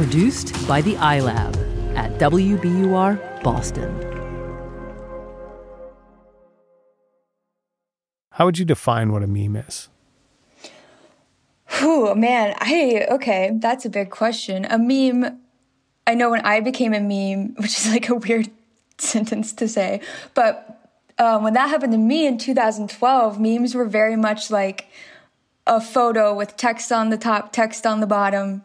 Produced by the iLab at WBUR Boston. How would you define what a meme is? Oh man, I okay, that's a big question. A meme I know when I became a meme, which is like a weird sentence to say, but um, when that happened to me in 2012, memes were very much like a photo with text on the top, text on the bottom.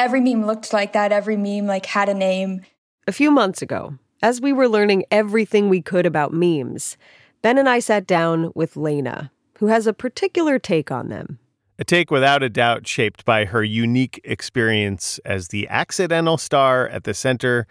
Every meme looked like that. Every meme like had a name. A few months ago, as we were learning everything we could about memes, Ben and I sat down with Laina, who has a particular take on them. A take without a doubt shaped by her unique experience as the accidental star at the center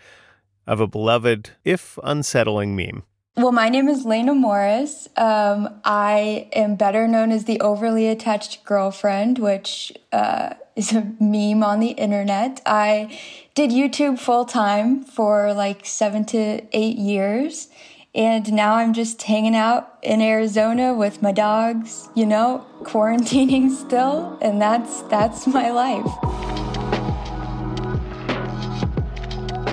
of a beloved, if unsettling, meme. Well, my name is Laina Morris. Um, I am better known as the overly attached girlfriend, which uh, is a meme on the internet. I did YouTube full time for like seven to eight years. And now I'm just hanging out in Arizona with my dogs, you know, quarantining still, and that's that's my life.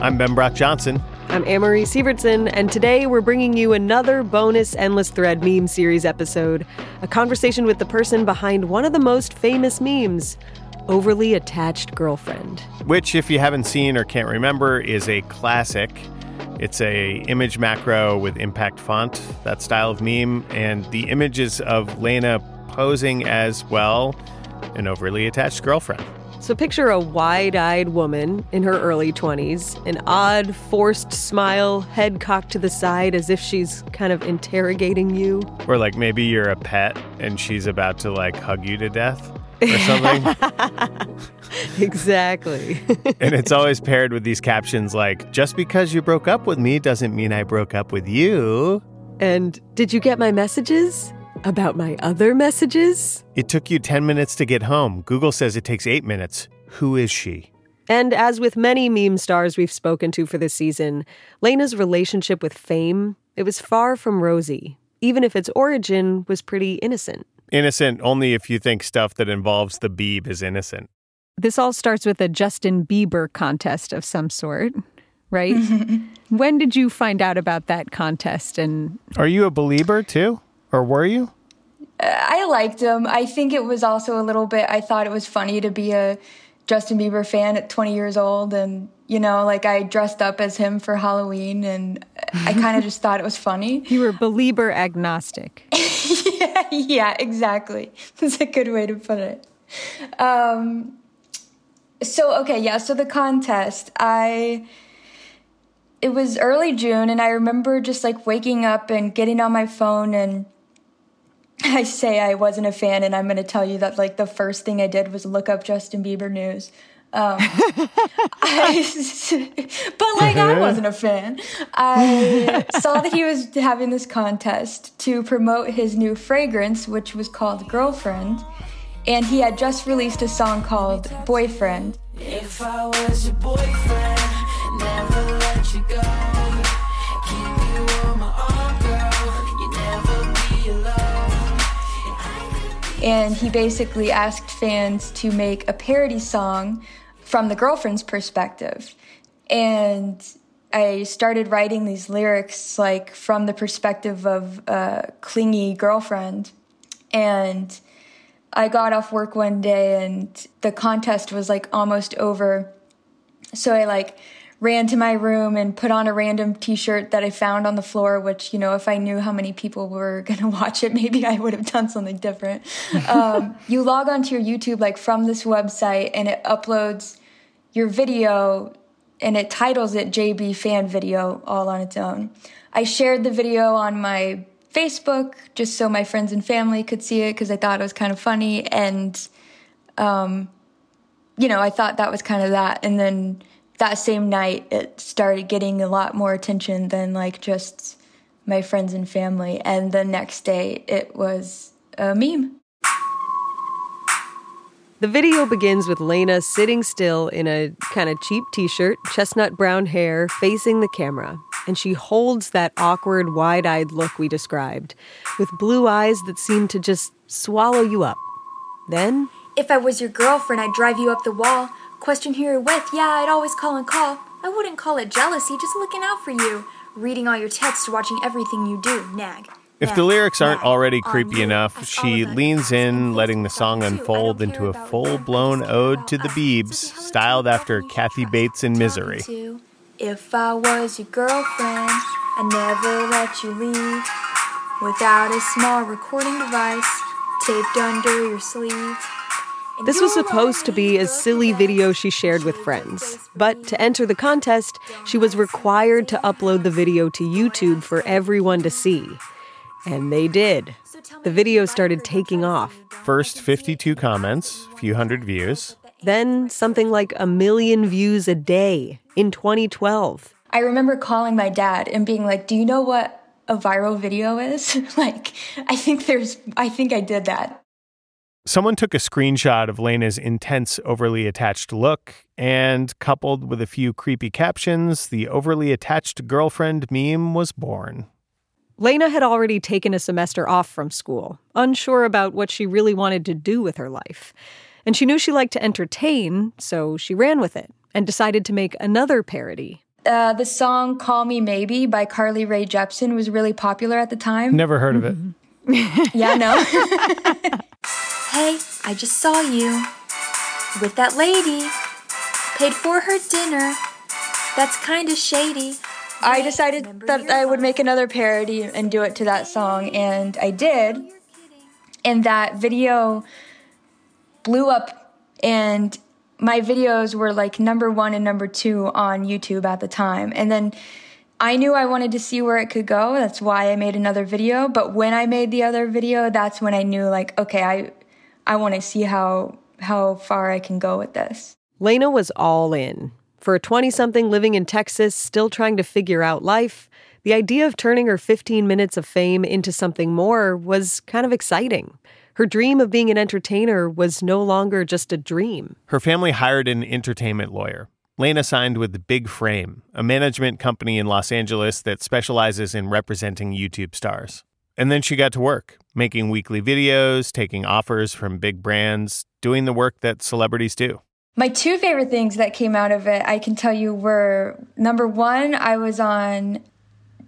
I'm Ben Brock Johnson. I'm Amory Sievertson, and today we're bringing you another bonus Endless Thread meme series episode a conversation with the person behind one of the most famous memes Overly Attached Girlfriend. Which, if you haven't seen or can't remember, is a classic. It's a image macro with impact font, that style of meme, and the images of Laina posing as, well, an overly attached girlfriend. So picture a wide eyed woman in her early 20s, an odd, forced smile, head cocked to the side as if she's kind of interrogating you. Or like maybe you're a pet and she's about to like hug you to death or something. exactly. and it's always paired with these captions like, just because you broke up with me doesn't mean I broke up with you. And did you get my messages? About my other messages? It took you 10 minutes to get home. Google says it takes eight minutes. Who is she? And as with many meme stars we've spoken to for this season, Laina's relationship with fame, it was far from rosy, even if its origin was pretty innocent. Innocent only if you think stuff that involves the Beeb is innocent. This all starts with a Justin Bieber contest of some sort, right? when did you find out about that contest and Are you a Belieber too? Or were you? Uh, I liked him. I think it was also a little bit, I thought it was funny to be a Justin Bieber fan at 20 years old. And, you know, like I dressed up as him for Halloween and I kind of just thought it was funny. You were Belieber agnostic. yeah, yeah, exactly. That's a good way to put it. Um, so, okay, yeah, so the contest, I it was early June, and I remember just like waking up and getting on my phone. And I say I wasn't a fan, and I'm going to tell you that like the first thing I did was look up Justin Bieber news. Um, I, but like I wasn't a fan. I saw that he was having this contest to promote his new fragrance, which was called Girlfriend, and he had just released a song called Boyfriend. If I was your boyfriend, never let you go. and he basically asked fans to make a parody song from the girlfriend's perspective. And I started writing these lyrics like from the perspective of a clingy girlfriend. And I got off work one day and the contest was like almost over. So I like ran to my room and put on a random t-shirt that I found on the floor, which, you know, if I knew how many people were going to watch it, maybe I would have done something different. um, you log onto your YouTube, like from this website and it uploads your video and it titles it JB fan video all on its own. I shared the video on my Facebook just so my friends and family could see it because I thought it was kind of funny. And, um, you know, I thought that was kind of that. And then that same night, it started getting a lot more attention than like just my friends and family. And the next day, it was a meme. The video begins with Laina sitting still in a kind of cheap t shirt, chestnut brown hair, facing the camera. And she holds that awkward, wide eyed look we described, with blue eyes that seem to just swallow you up. Then. If I was your girlfriend, I'd drive you up the wall. Question who you're with, yeah, I'd always call and call. I wouldn't call it jealousy, just looking out for you. Reading all your texts, watching everything you do, nag. If the lyrics aren't already um, creepy enough, she leans in, letting the song unfold into a full blown ode to the Beebs, styled after Kathy Bates in Misery. If I was your girlfriend, I'd never let you leave without a small recording device taped under your sleeve. This was supposed to be a silly video she shared with friends. But to enter the contest, she was required to upload the video to YouTube for everyone to see. And they did. The video started taking off. First 52 comments, few hundred views. Then something like a million views a day in 2012. I remember calling my dad and being like, Do you know what a viral video is? like, I think there's, I think I did that. Someone took a screenshot of Laina's intense, overly attached look, and coupled with a few creepy captions, the overly attached girlfriend meme was born. Laina had already taken a semester off from school, unsure about what she really wanted to do with her life. And she knew she liked to entertain, so she ran with it and decided to make another parody. Uh, the song Call Me Maybe by Carly Rae Jepsen was really popular at the time. Never heard of it. yeah, no. hey, I just saw you with that lady. Paid for her dinner. That's kind of shady. I decided that I would make another parody and do it to that song, and I did. And that video blew up, and my videos were like number one and number two on YouTube at the time. And then I knew I wanted to see where it could go. That's why I made another video. But when I made the other video, that's when I knew like, okay, I I want to see how how far I can go with this. Laina was all in. For a 20 something living in Texas, still trying to figure out life, the idea of turning her 15 minutes of fame into something more was kind of exciting. Her dream of being an entertainer was no longer just a dream. Her family hired an entertainment lawyer. Laina signed with Big Frame, a management company in Los Angeles that specializes in representing YouTube stars. And then she got to work, making weekly videos, taking offers from big brands, doing the work that celebrities do. My two favorite things that came out of it, I can tell you, were number one, I was on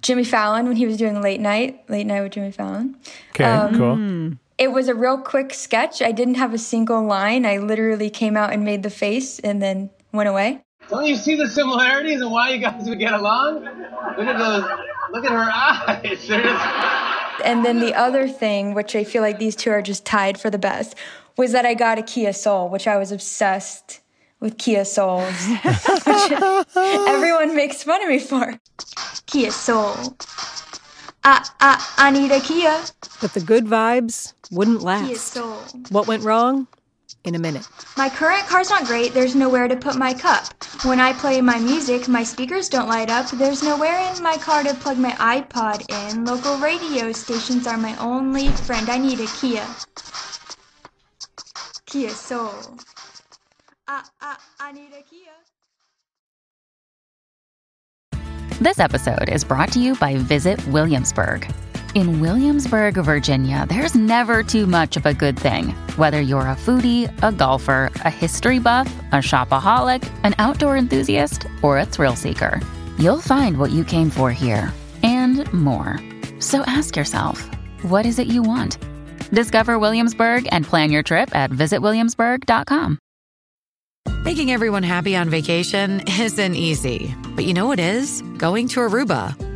Jimmy Fallon when he was doing late night, late night with Jimmy Fallon. Okay, um, cool. It was a real quick sketch. I didn't have a single line. I literally came out and made the face and then went away. Don't you see the similarities and why you guys would get along? Look at those. Look at her eyes. Just... And then the other thing, which I feel like these two are just tied for the best, was that I got a Kia Soul, which I was obsessed with Kia Souls, which everyone makes fun of me for. Kia Soul. I, I, I need a Kia. But the good vibes wouldn't last. Kia Soul. What went wrong? In a minute. My current car's not great. There's nowhere to put my cup. When I play my music, my speakers don't light up. There's nowhere in my car to plug my iPod in. Local radio stations are my only friend. I need a Kia. Kia Soul. I, I, I need a Kia. This episode is brought to you by Visit Williamsburg. In Williamsburg, Virginia, there's never too much of a good thing. Whether you're a foodie, a golfer, a history buff, a shopaholic, an outdoor enthusiast, or a thrill seeker, you'll find what you came for here and more. So ask yourself, what is it you want? Discover Williamsburg and plan your trip at visitwilliamsburg.com. Making everyone happy on vacation isn't easy, but you know what is? Going to Aruba.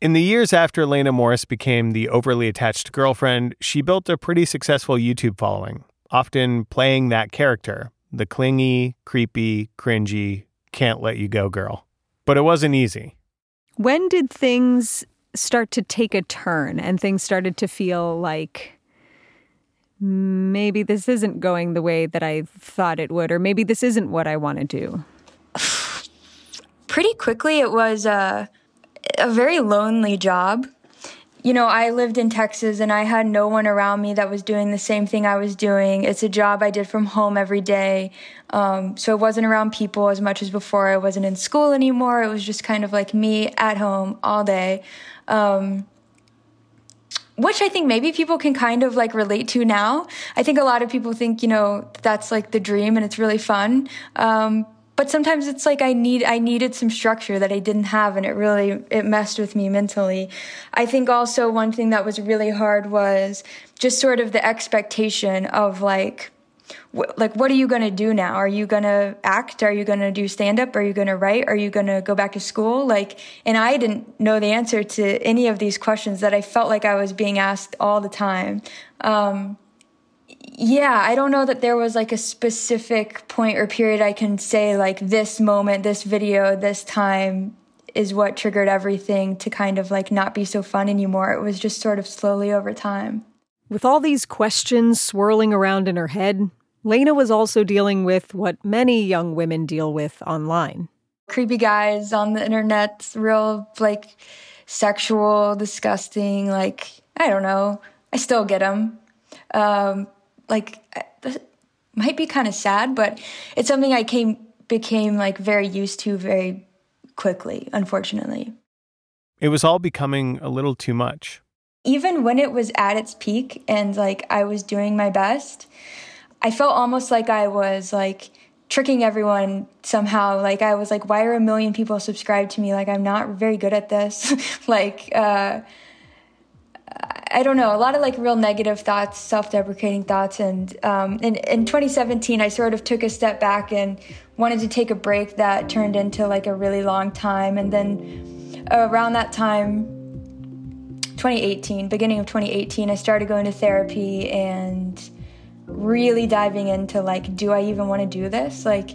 In the years after Laina Morris became the overly attached girlfriend, she built a pretty successful YouTube following, often playing that character, the clingy, creepy, cringy, can't let you go girl. But it wasn't easy. When did things start to take a turn and things started to feel like maybe this isn't going the way that I thought it would, or maybe this isn't what I want to do? Pretty quickly, it was uh, a very lonely job. You know, I lived in Texas and I had no one around me that was doing the same thing I was doing. It's a job I did from home every day. Um, so I wasn't around people as much as before. I wasn't in school anymore. It was just kind of like me at home all day. Um, which I think maybe people can kind of like relate to now. I think a lot of people think, you know, that's like the dream and it's really fun. Um, but sometimes it's like I need I needed some structure that I didn't have and it really it messed with me mentally. I think also one thing that was really hard was just sort of the expectation of like wh- like what are you going to do now? Are you going to act? Are you going to do stand up? Are you going to write? Are you going to go back to school? Like and I didn't know the answer to any of these questions that I felt like I was being asked all the time. Um, yeah, I don't know that there was like a specific point or period I can say like this moment, this video, this time is what triggered everything to kind of like not be so fun anymore. It was just sort of slowly over time. With all these questions swirling around in her head, Laina was also dealing with what many young women deal with online. Creepy guys on the internet, real like sexual, disgusting, like, I don't know. I still get them. Um, like this might be kind of sad, but it's something I came became like very used to very quickly, unfortunately. It was all becoming a little too much. Even when it was at its peak and like I was doing my best, I felt almost like I was like tricking everyone somehow. Like I was like, why are a million people subscribed to me? Like I'm not very good at this. like uh I don't know, a lot of like real negative thoughts, self-deprecating thoughts, and um, in, in 2017, I sort of took a step back and wanted to take a break that turned into like a really long time, and then around that time, 2018, beginning of 2018, I started going to therapy and really diving into like, do I even want to do this? Like,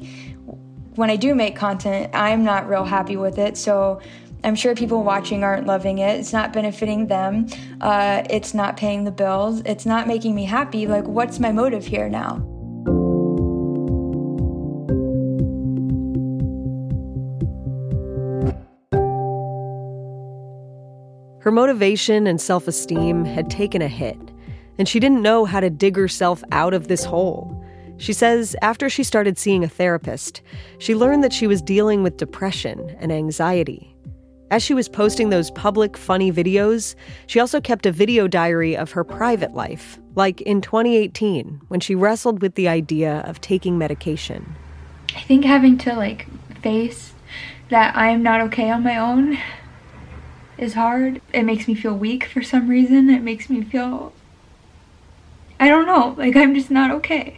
when I do make content, I'm not real happy with it, so I'm sure people watching aren't loving it. It's not benefiting them. Uh, it's not paying the bills. It's not making me happy. Like, what's my motive here now? Her motivation and self esteem had taken a hit, and she didn't know how to dig herself out of this hole. She says after she started seeing a therapist, she learned that she was dealing with depression and anxiety. As she was posting those public, funny videos, she also kept a video diary of her private life, like in 2018 when she wrestled with the idea of taking medication. I think having to like face that I am not okay on my own is hard. It makes me feel weak for some reason. It makes me feel I don't know, like I'm just not okay.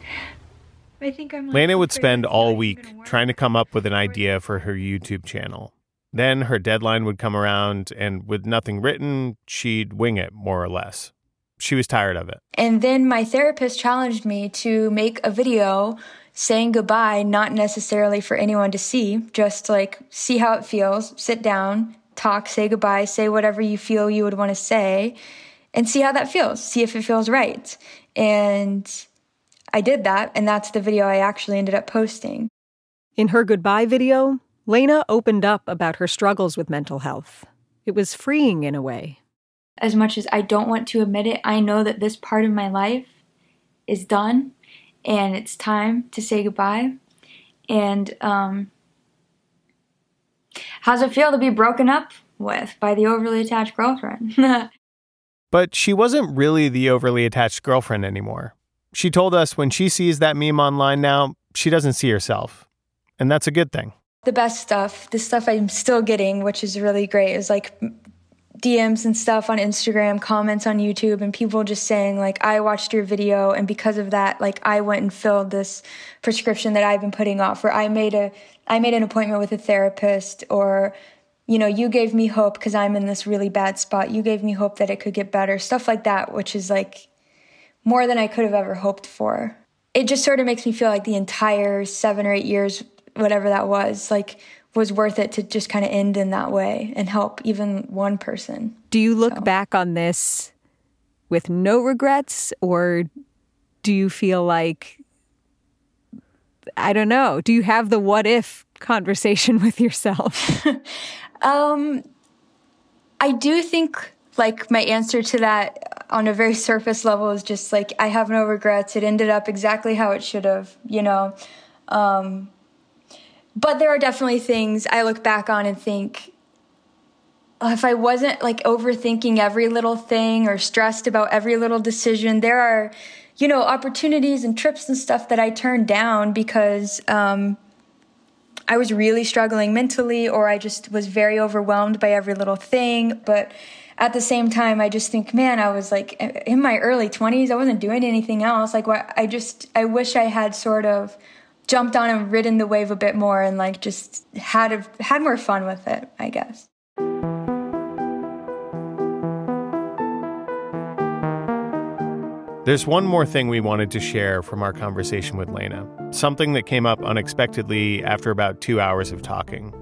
I think I'm. Like Laina would spend all week trying to come up with an idea for her YouTube channel. Then her deadline would come around, and with nothing written, she'd wing it more or less. She was tired of it. And then my therapist challenged me to make a video saying goodbye, not necessarily for anyone to see, just like see how it feels, sit down, talk, say goodbye, say whatever you feel you would want to say, and see how that feels, see if it feels right. And I did that, and that's the video I actually ended up posting. In her goodbye video, Laina opened up about her struggles with mental health. It was freeing in a way. As much as I don't want to admit it, I know that this part of my life is done and it's time to say goodbye. And um, how's it feel to be broken up with by the overly attached girlfriend? But she wasn't really the overly attached girlfriend anymore. She told us when she sees that meme online now, she doesn't see herself. And that's a good thing. The best stuff, the stuff I'm still getting, which is really great, is like DMs and stuff on Instagram, comments on YouTube, and people just saying, like, I watched your video, and because of that, like, I went and filled this prescription that I've been putting off, or I made a, I made an appointment with a therapist, or, you know, you gave me hope because I'm in this really bad spot. You gave me hope that it could get better, stuff like that, which is like more than I could have ever hoped for. It just sort of makes me feel like the entire seven or eight years, whatever that was, like, was worth it to just kind of end in that way and help even one person. Do you look so. back on this with no regrets or do you feel like I don't know, do you have the what if conversation with yourself? um I do think like my answer to that on a very surface level is just like I have no regrets. It ended up exactly how it should have, you know. Um but there are definitely things I look back on and think, oh, if I wasn't like overthinking every little thing or stressed about every little decision, there are, you know, opportunities and trips and stuff that I turned down because um, I was really struggling mentally or I just was very overwhelmed by every little thing. But at the same time, I just think, man, I was like in my early 20s, I wasn't doing anything else. Like, I just, I wish I had sort of jumped on and ridden the wave a bit more and like just had a, had more fun with it, I guess. There's one more thing we wanted to share from our conversation with Laina. Something that came up unexpectedly after about two hours of talking.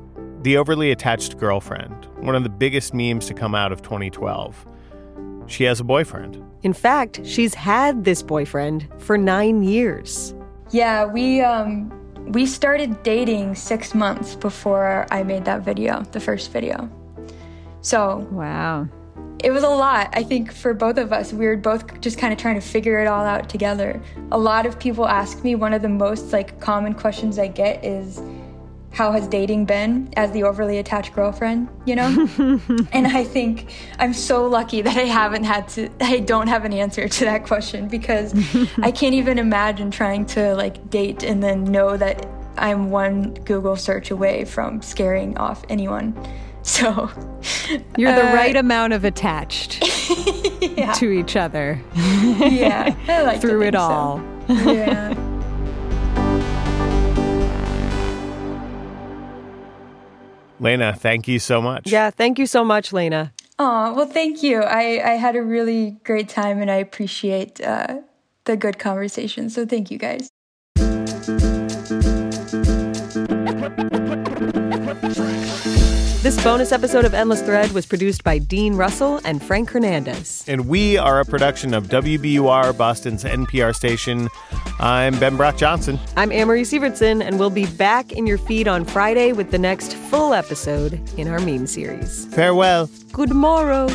The overly attached girlfriend, one of the biggest memes to come out of 2012. She has a boyfriend. In fact, she's had this boyfriend for nine years. Yeah, we um we started dating 6 months before I made that video, the first video. So, wow. It was a lot, I think, for both of us. We were both just kind of trying to figure it all out together. A lot of people ask me, one of the most like common questions I get is, how has dating been as the overly attached girlfriend, you know? and I think I'm so lucky that I haven't had to, I don't have an answer to that question because I can't even imagine trying to like date and then know that I'm one Google search away from scaring off anyone. So you're the uh, right amount of attached yeah. to each other. yeah, like through it all. So. Yeah. Laina, thank you so much. Yeah, thank you so much, Laina. Oh, well, thank you. I, I had a really great time and I appreciate uh, the good conversation. So thank you guys. This bonus episode of Endless Thread was produced by Dean Russell and Frank Hernandez. And we are a production of WBUR, Boston's NPR station. I'm Ben Brock Johnson. I'm Amory Sievertson, and we'll be back in your feed on Friday with the next full episode in our meme series. Farewell. Good morrow.